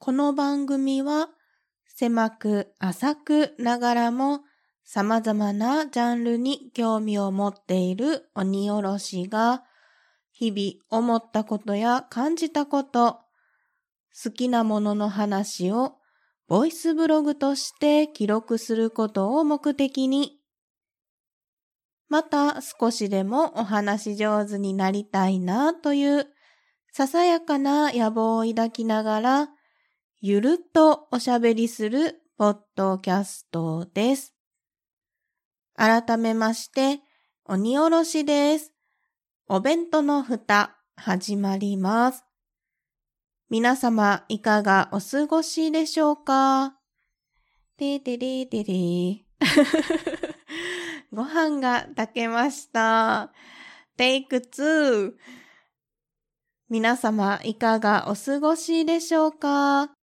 この番組は狭く浅くながらも様々なジャンルに興味を持っている鬼おろしが日々思ったことや感じたこと、好きなものの話をボイスブログとして記録することを目的に、また少しでもお話上手になりたいなというささやかな野望を抱きながら、ゆるっとおしゃべりするポッドキャストです。改めまして、鬼おろしです。お弁当の蓋、始まります。皆様、いかがお過ごしでしょうか？てーてれーてれ。ご飯が炊けました。テイク2。皆様、いかがお過ごしでしょうか？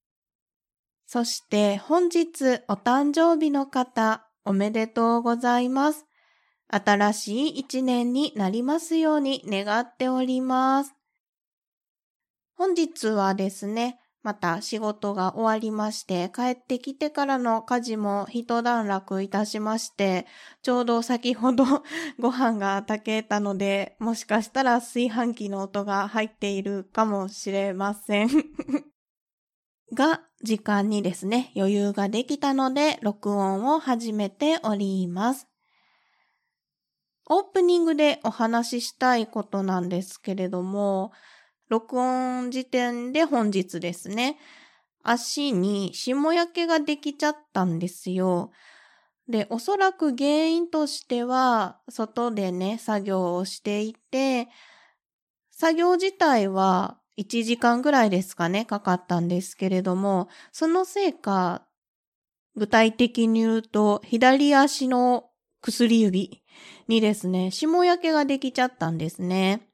そして本日お誕生日の方、おめでとうございます。新しい一年になりますように願っております。本日はですね、また仕事が終わりまして、帰ってきてからの家事も一段落いたしまして、ちょうど先ほどご飯が炊けたので、もしかしたら炊飯器の音が入っているかもしれません。が、時間にですね、余裕ができたので、録音を始めております。オープニングでお話ししたいことなんですけれども、録音時点で本日ですね、足に霜焼けができちゃったんですよ。で、おそらく原因としては、外でね、作業をしていて、作業自体は1時間ぐらいですかね、かかったんですけれども、そのせいか、具体的に言うと、左足の薬指にですね、霜焼けができちゃったんですね。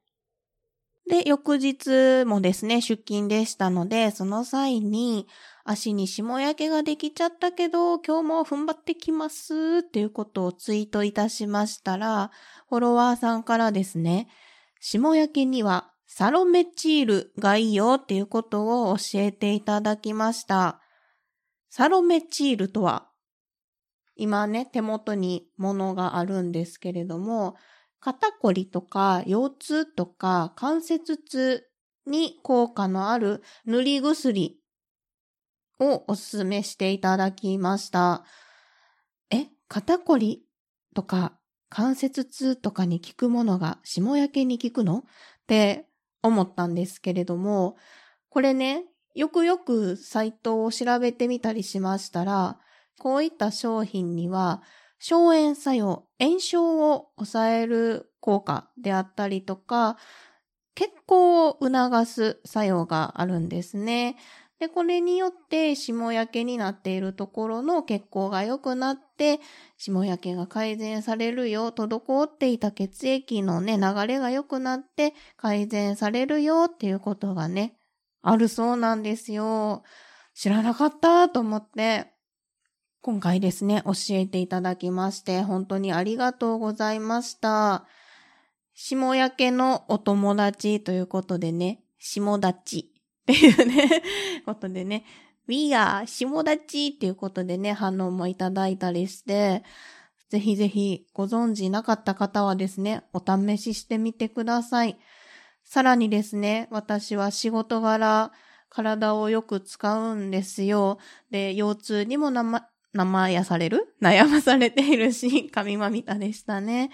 で、翌日もですね、出勤でしたので、その際に足に霜焼けができちゃったけど、今日も踏ん張ってきますっていうことをツイートいたしましたら、フォロワーさんからですね、霜焼けにはサロメチールがいいよっていうことを教えていただきました。サロメチールとは、今ね、手元にものがあるんですけれども、肩こりとか腰痛とか関節痛に効果のある塗り薬をおすすめしていただきました。え、肩こりとか関節痛とかに効くものが霜焼けに効くの？って思ったんですけれども、これね、よくよくサイトを調べてみたりしましたら、こういった商品には消炎作用、炎症を抑える効果であったりとか、血行を促す作用があるんですね。で、これによって霜焼けになっているところの血行が良くなって、霜焼けが改善されるよ、滞っていた血液のね、流れが良くなって改善されるよっていうことがね、あるそうなんですよ。知らなかったと思って、今回ですね、教えていただきまして、本当にありがとうございました。霜焼けのお友達ということでね、霜立ちっていうね、ことでね、We are 霜立ちっていうことでね、反応もいただいたりして、ぜひぜひご存知なかった方はですね、お試ししてみてください。さらにですね、私は仕事柄、体をよく使うんですよ。で、腰痛にも生生やされる？悩まされているし、神まみたでしたね。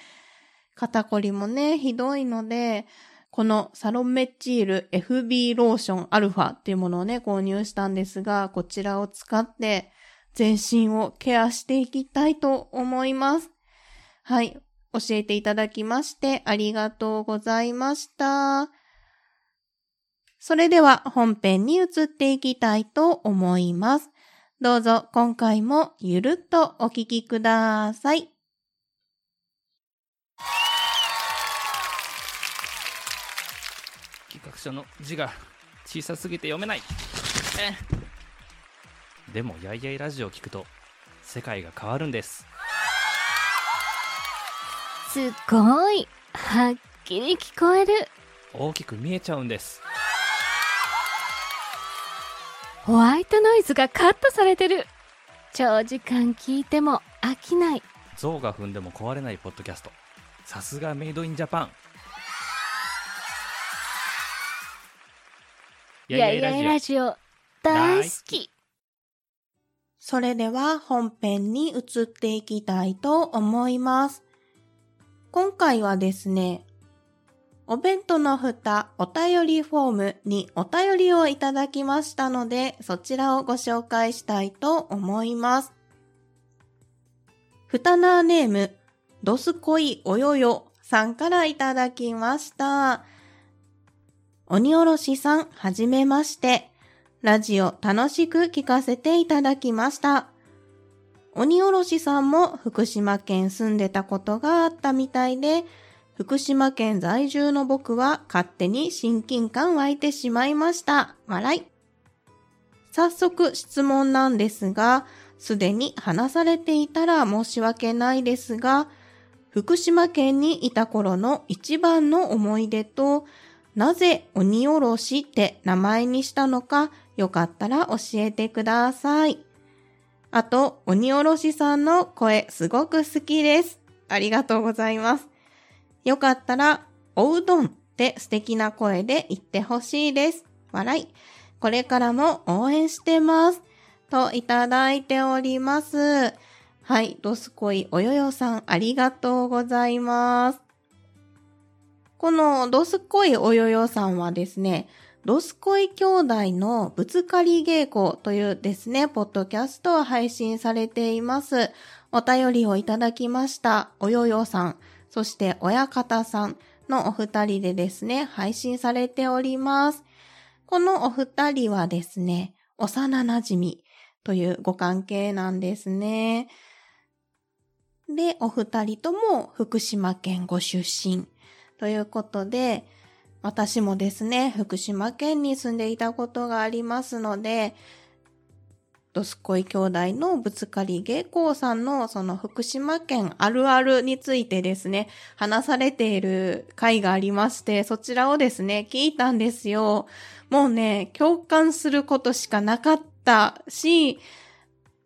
肩こりもね、ひどいので、このサロンメッチール FB ローションアルファっていうものをね、購入したんですが、こちらを使って全身をケアしていきたいと思います。はい。教えていただきましてありがとうございました。それでは本編に移っていきたいと思います。どうぞ今回もゆるっとお聞きください。企画書の字が小さすぎて読めない。えでもやいやいラジオを聞くと世界が変わるんです。すごいはっきり聞こえる。大きく見えちゃうんです。ホワイトノイズがカットされてる。長時間聞いても飽きない。象が踏んでも壊れないポッドキャスト。さすがメイドインジャパンやいやいラジオ大好き。それでは本編に移っていきたいと思います。今回はですね、お弁当の蓋お便りフォームにお便りをいただきましたので、そちらをご紹介したいと思います。ふたなーネーム、どすこいおよよさんからいただきました。鬼おろしさん、はじめまして。ラジオ楽しく聞かせていただきました。鬼おろしさんも福島県住んでたことがあったみたいで、福島県在住の僕は勝手に親近感湧いてしまいました。笑い。早速質問なんですが、すでに話されていたら申し訳ないですが、福島県にいた頃の一番の思い出と、なぜ鬼おろしって名前にしたのか、よかったら教えてください。あと、鬼おろしさんの声すごく好きです。ありがとうございます。よかったら、おうどんって素敵な声で言ってほしいです。笑い。これからも応援してます。といただいております。はい、どすこいおよよさんありがとうございます。このどすこいおよよさんはですね、どすこい兄弟のぶつかり稽古というですね、ポッドキャストを配信されています。お便りをいただきました。およよさん、そして親方さんのお二人でですね、配信されております。このお二人はですね、幼馴染みというご関係なんですね。で、お二人とも福島県ご出身ということで、私もですね、福島県に住んでいたことがありますので、どすこい兄弟のぶつかり芸工さんのその福島県あるあるについてですね、話されている回がありまして、そちらをですね、聞いたんですよ。もうね、共感することしかなかったし、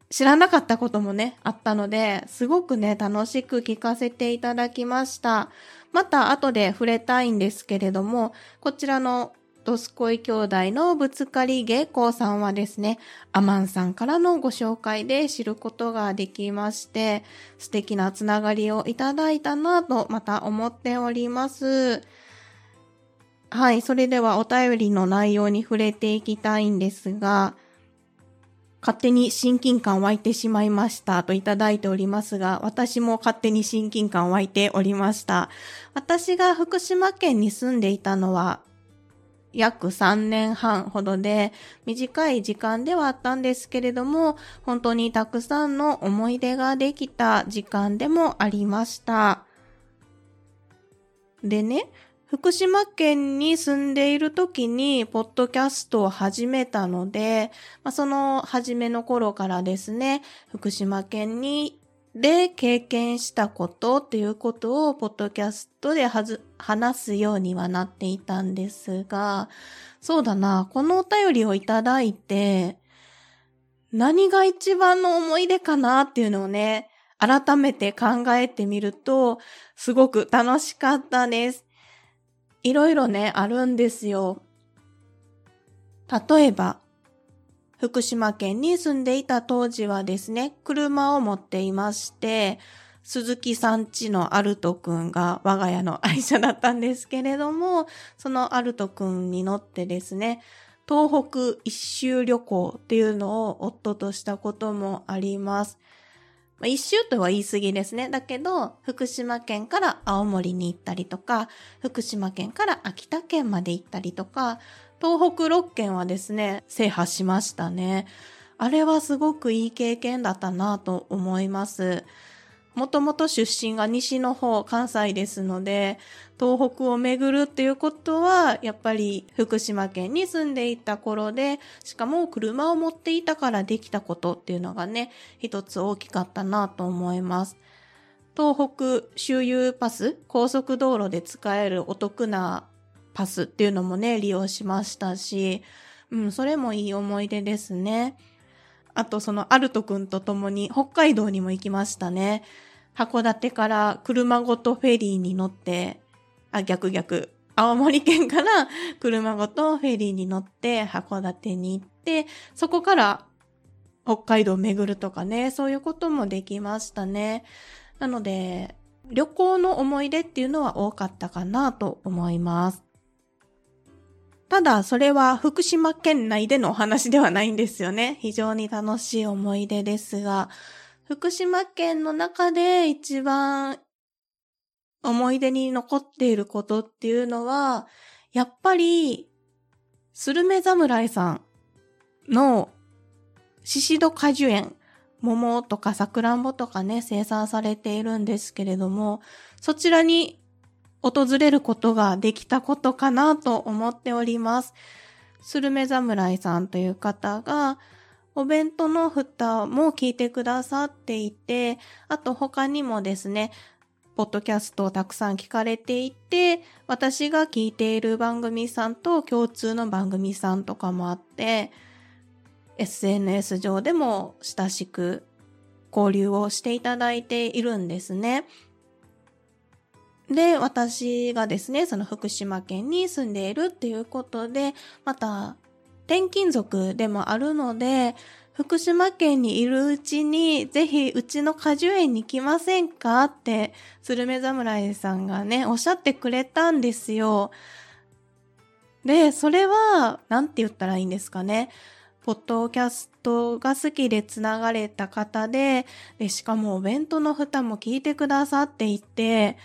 知らなかったこともね、あったので、すごくね、楽しく聞かせていただきました。また後で触れたいんですけれども、こちらのドスコイ兄弟のぶつかり芸工さんはですね、アマンさんからのご紹介で知ることができまして、素敵なつながりをいただいたなとまた思っております。はい、それではお便りの内容に触れていきたいんですが、勝手に親近感湧いてしまいましたといただいておりますが、私も勝手に親近感湧いておりました。私が福島県に住んでいたのは約3年半ほどで、短い時間ではあったんですけれども、本当にたくさんの思い出ができた時間でもありました。でね、福島県に住んでいる時に、ポッドキャストを始めたので、まあ、その初めの頃からですね、福島県にで経験したことっていうことを、ポッドキャストではず話すようにはなっていたんですが、そうだな、このお便りをいただいて、何が一番の思い出かなっていうのをね、改めて考えてみると、すごく楽しかったです。いろいろね、あるんですよ。例えば、福島県に住んでいた当時はですね、車を持っていまして、鈴木さんちのアルトくんが我が家の愛車だったんですけれども、そのアルトくんに乗ってですね、東北一周旅行っていうのを夫としたこともあります。まあ、一周とは言い過ぎですね。だけど、福島県から青森に行ったりとか、福島県から秋田県まで行ったりとか、東北6県はですね、制覇しましたね。あれはすごくいい経験だったなと思います。もともと出身が西の方、関西ですので、東北を巡るっていうことは、やっぱり福島県に住んでいた頃で、しかも車を持っていたからできたことっていうのがね、一つ大きかったなと思います。東北周遊パス、高速道路で使えるお得なパスっていうのもね、利用しましたし、うん、それもいい思い出ですね。あと、その、アルトくんと共に北海道にも行きましたね。函館から車ごとフェリーに乗って、あ、逆逆。青森県から車ごとフェリーに乗って函館に行って、そこから北海道を巡るとかね、そういうこともできましたね。なので、旅行の思い出っていうのは多かったかなと思います。ただ、それは福島県内でのお話ではないんですよね。非常に楽しい思い出ですが、福島県の中で一番思い出に残っていることっていうのは、やっぱり、スルメ侍さんのシシド果樹園、桃とかサクランボとかね、生産されているんですけれども、そちらに訪れることができたことかなと思っております。スルメ侍さんという方が、お弁当の蓋も聞いてくださっていて、あと他にもですね、ポッドキャストをたくさん聞かれていて、私が聞いている番組さんと共通の番組さんとかもあって、SNS 上でも親しく交流をしていただいているんですね。で、私がですね、その福島県に住んでいるっていうことで、また、転勤族でもあるので、福島県にいるうちに、ぜひうちの果樹園に来ませんかって、スルメ侍さんがね、おっしゃってくれたんですよ。で、それは、なんて言ったらいいんですかね。ポッドキャストが好きでつながれた方で、で、しかもお弁当の蓋も聞いてくださっていて、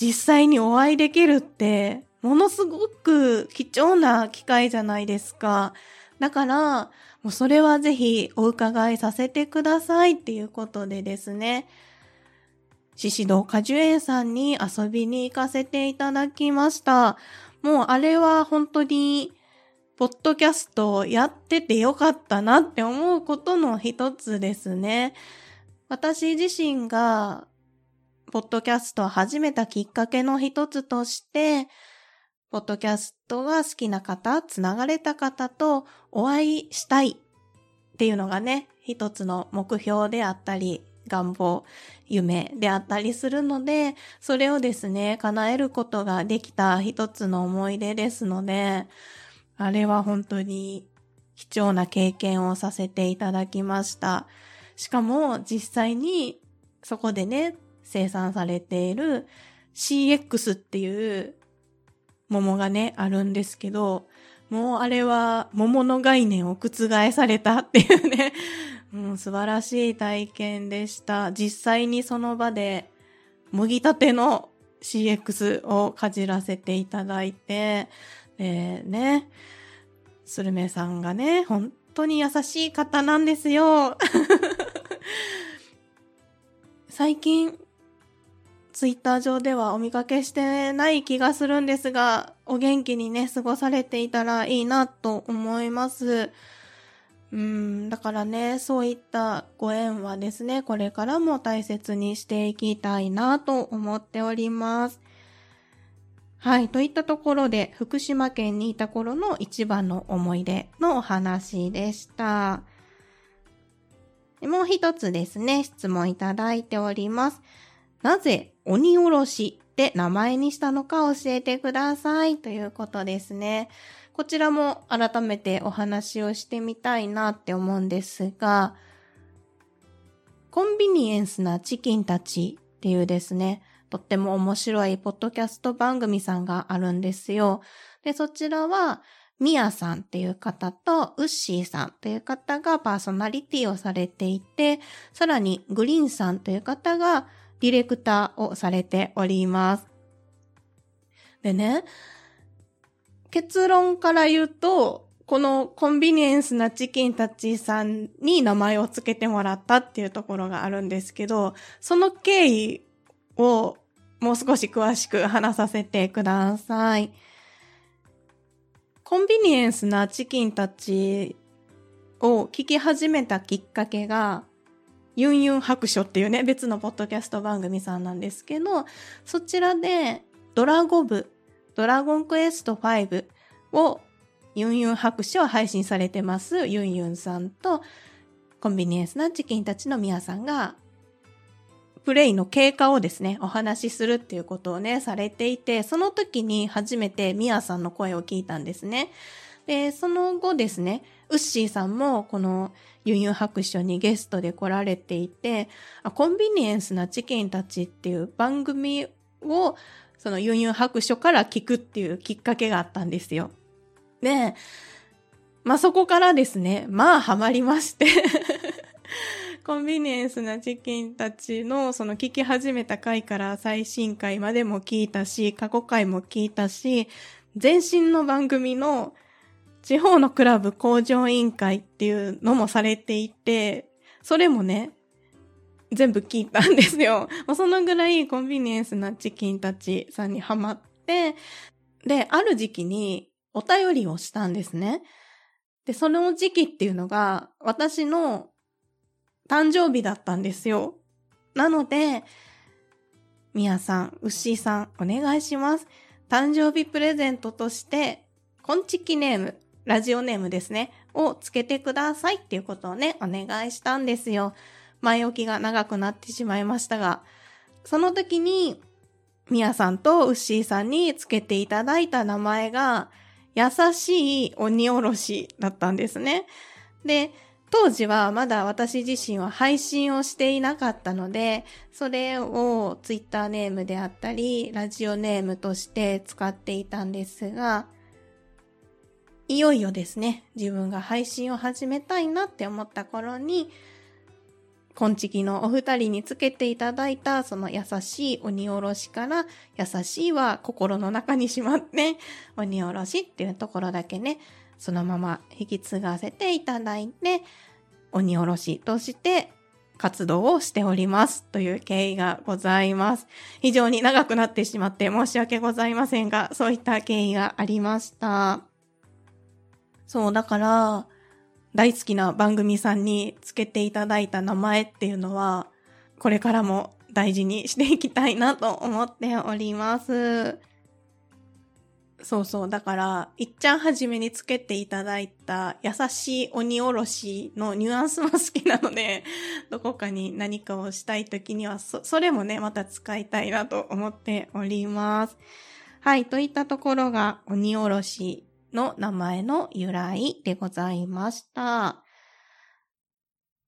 実際にお会いできるって、ものすごく貴重な機会じゃないですか。だから、もうそれはぜひお伺いさせてくださいっていうことでですね、獅子堂果樹園さんに遊びに行かせていただきました。もうあれは本当に、ポッドキャストやっててよかったなって思うことの一つですね。私自身が、ポッドキャストを始めたきっかけの一つとして、ポッドキャストが好きな方、つながれた方とお会いしたいっていうのがね、一つの目標であったり、願望、夢であったりするので、それをですね、叶えることができた一つの思い出ですので、あれは本当に貴重な経験をさせていただきました。しかも実際にそこでね、生産されている CX っていう桃がね、あるんですけど、もうあれは桃の概念を覆されたっていうね、うん、素晴らしい体験でした。実際にその場で、もぎたての CX をかじらせていただいて、でね、スルメさんがね、本当に優しい方なんですよ。最近、ツイッター上ではお見かけしてない気がするんですが、お元気にね、過ごされていたらいいなと思います。うん、だからね、そういったご縁はですね、これからも大切にしていきたいなと思っております。はい。といったところで、福島県にいた頃の一番の思い出のお話でした。もう一つですね、質問いただいております。なぜ鬼おろしって名前にしたのか教えてくださいということですね。こちらも改めてお話をしてみたいなって思うんですが、コンビニエンスなチキンたちっていうですね、とっても面白いポッドキャスト番組さんがあるんですよ。で、そちらは、ミヤさんっていう方と、ウッシーさんという方がパーソナリティをされていて、さらにグリーンさんという方がディレクターをされております。でね、結論から言うと、このコンビニエンスなチキンたちさんに名前を付けてもらったっていうところがあるんですけど、その経緯をもう少し詳しく話させてください。コンビニエンスなチキンたちを聞き始めたきっかけが、ユンユン白書っていうね、別のポッドキャスト番組さんなんですけど、そちらでドラゴ部、ドラゴンクエスト5をユンユン白書を配信されてますユンユンさんと、コンビニエンスなチキンたちのミヤさんが、プレイの経過をですね、お話しするっていうことをね、されていて、その時に初めてミヤさんの声を聞いたんですね。で、その後ですね、ウッシーさんもこのユンユン白書にゲストで来られていて、コンビニエンスなチキンたちっていう番組をそのユンユン白書から聞くっていうきっかけがあったんですよ。で、まあ、そこからですね、まあハマりまして コンビニエンスなチキンたちのその聞き始めた回から最新回までも聞いたし、過去回も聞いたし、前身の番組の地方のクラブ工場委員会っていうのもされていて、それもね、全部聞いたんですよ。そのぐらいコンビニエンスなチキンたちさんにハマって、で、ある時期にお便りをしたんですね。で、その時期っていうのが私の誕生日だったんですよ。なので、みやさん、うっしーさん、お願いします。誕生日プレゼントとして、こんちきネーム、ラジオネームですね、をつけてくださいっていうことをね、お願いしたんですよ。前置きが長くなってしまいましたが、その時に、みやさんとうっしーさんにつけていただいた名前が、優しい鬼おろしだったんですね。で、当時はまだ私自身は配信をしていなかったので、それをツイッターネームであったり、ラジオネームとして使っていたんですが、いよいよですね、自分が配信を始めたいなって思った頃に、こんちきのお二人につけていただいたその優しい鬼おろしから優しいは心の中にしまって鬼おろしっていうところだけね、そのまま引き継がせていただいて鬼おろしとして活動をしておりますという経緯がございます。非常に長くなってしまって申し訳ございませんが、そういった経緯がありました。そう、だから、大好きな番組さんにつけていただいた名前っていうのは、これからも大事にしていきたいなと思っております。そうそう。だから、いっちゃんはじめにつけていただいた優しい鬼おろしのニュアンスも好きなので、どこかに何かをしたいときにはそ、それもね、また使いたいなと思っております。はい。といったところが鬼おろしの名前の由来でございました。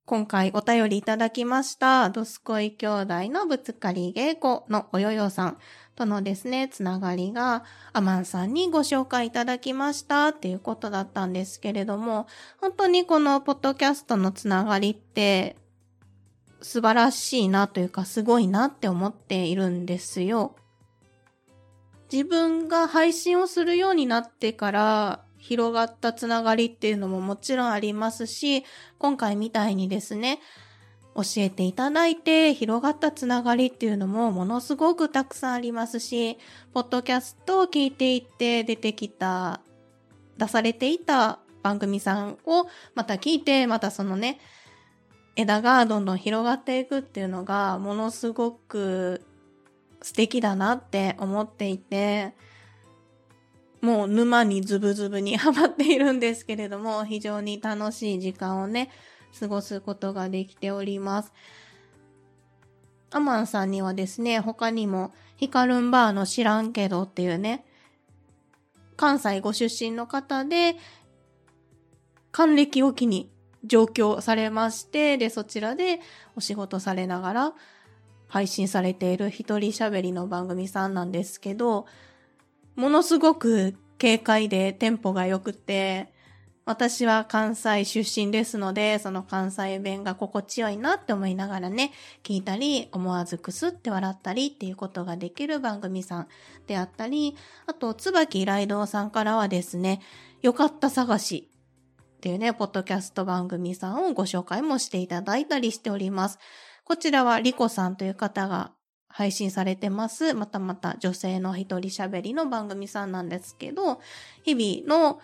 今回お便りいただきました、ドスコイ兄弟のぶつかり稽古のおよよさんとのですね、つながりがアマンさんにご紹介いただきましたっていうことだったんですけれども、本当にこのポッドキャストのつながりって素晴らしいなというかすごいなって思っているんですよ。自分が配信をするようになってから広がったつながりっていうのももちろんありますし、今回みたいにですね、教えていただいて広がったつながりっていうのもものすごくたくさんありますし、ポッドキャストを聞いていって出てきた、出されていた番組さんをまた聞いて、またそのね、枝がどんどん広がっていくっていうのがものすごく素敵だなって思っていて、もう沼にズブズブにハマっているんですけれども、非常に楽しい時間をね、過ごすことができております。アマンさんにはですね、他にも、ヒカルンバーの知らんけどっていうね、関西ご出身の方で、還暦を機に上京されまして、で、そちらでお仕事されながら、配信されている一人喋りの番組さんなんですけど、ものすごく軽快でテンポが良くて、私は関西出身ですので、その関西弁が心地よいなって思いながらね、聞いたり、思わずくすって笑ったりっていうことができる番組さんであったり、あと、椿ライドさんからはですね、よかった探しっていうね、ポッドキャスト番組さんをご紹介もしていただいたりしております。こちらはリコさんという方が配信されてます。またまた女性の一人喋りの番組さんなんですけど、日々の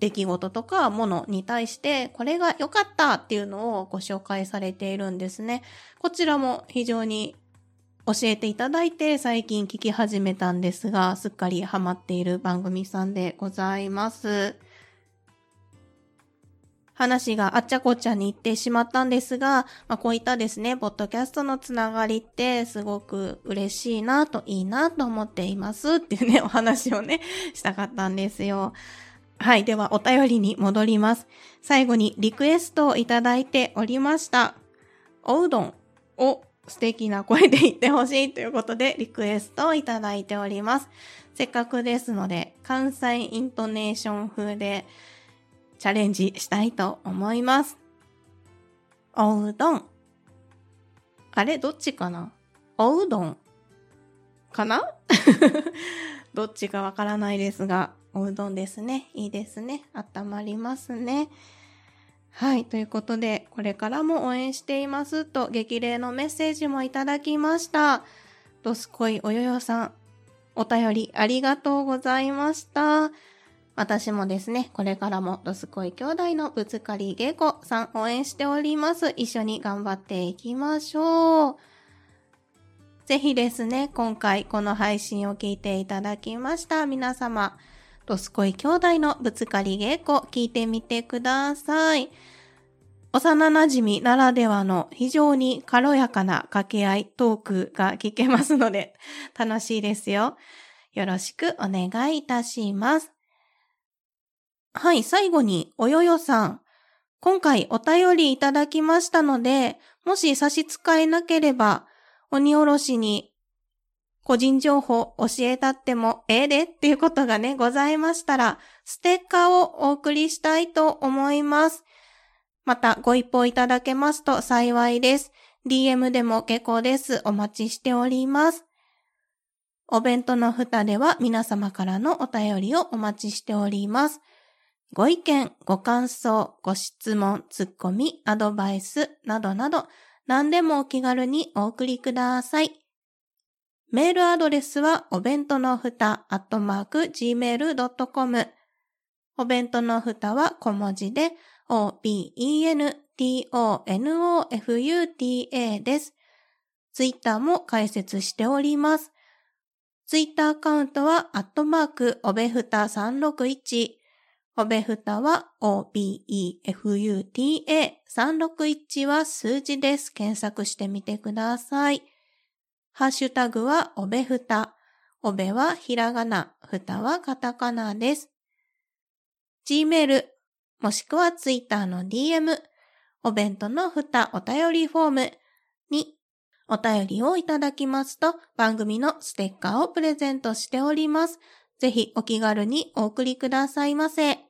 出来事とかものに対してこれが良かったっていうのをご紹介されているんですね。こちらも非常に教えていただいて最近聞き始めたんですが、すっかりハマっている番組さんでございます。話があっちゃこっちゃに行ってしまったんですが、まあ、こういったですね、ポッドキャストのつながりってすごく嬉しいなといいなと思っていますっていうね、お話をね、したかったんですよ。はい。では、お便りに戻ります。最後にリクエストをいただいておりました。おうどんを素敵な声で言ってほしいということでリクエストをいただいております。せっかくですので、関西イントネーション風でチャレンジしたいと思います。おうどん。あれ？どっちかな？おうどんかな？どっちかわからないですが、おうどんですね。いいですね。温まりますね。はい。ということで、これからも応援していますと、激励のメッセージもいただきました。ドスコイおよよさん、お便りありがとうございました。私もですね、これからもドスコイ兄弟のぶつかり稽古さん応援しております。一緒に頑張っていきましょう。ぜひですね、今回この配信を聞いていただきました皆様、ドスコイ兄弟のぶつかり稽古聞いてみてください。幼馴染ならではの非常に軽やかな掛け合いトークが聞けますので楽しいですよ。よろしくお願いいたします。はい、最後におよよさん。今回お便りいただきましたので、もし差し支えなければ、鬼おろしに個人情報教えたってもええでっていうことがね、ございましたら、ステッカーをお送りしたいと思います。また、ご一報いただけますと幸いです。DM でも結構です。お待ちしております。お弁当の蓋では皆様からのお便りをお待ちしております。ご意見、ご感想、ご質問、ツッコミ、アドバイスなどなど何でもお気軽にお送りください。メールアドレスはお弁当のふた、アットマーク、gmail.com。お弁当のふたは小文字で、o-b-e-n-t-o-n-o-f-u-t-a です。ツイッターも解説しております。ツイッターアカウントは、アットマーク、おべふた361。おべふたは、o-b-e-f-u-t-a。361は数字です。検索してみてください。ハッシュタグはおべふた。おべはひらがな、ふたはカタカナです。Gmail、もしくは Twitter の DM、お弁当のふたお便りフォームにお便りをいただきますと番組のステッカーをプレゼントしております。ぜひお気軽にお送りくださいませ。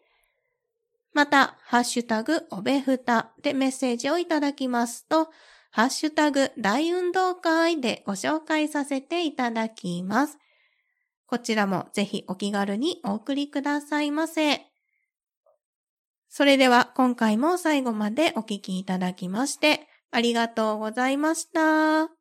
また、ハッシュタグおべふたでメッセージをいただきますと、ハッシュタグ大運動会でご紹介させていただきます。こちらもぜひお気軽にお送りくださいませ。それでは今回も最後までお聞きいただきましてありがとうございました。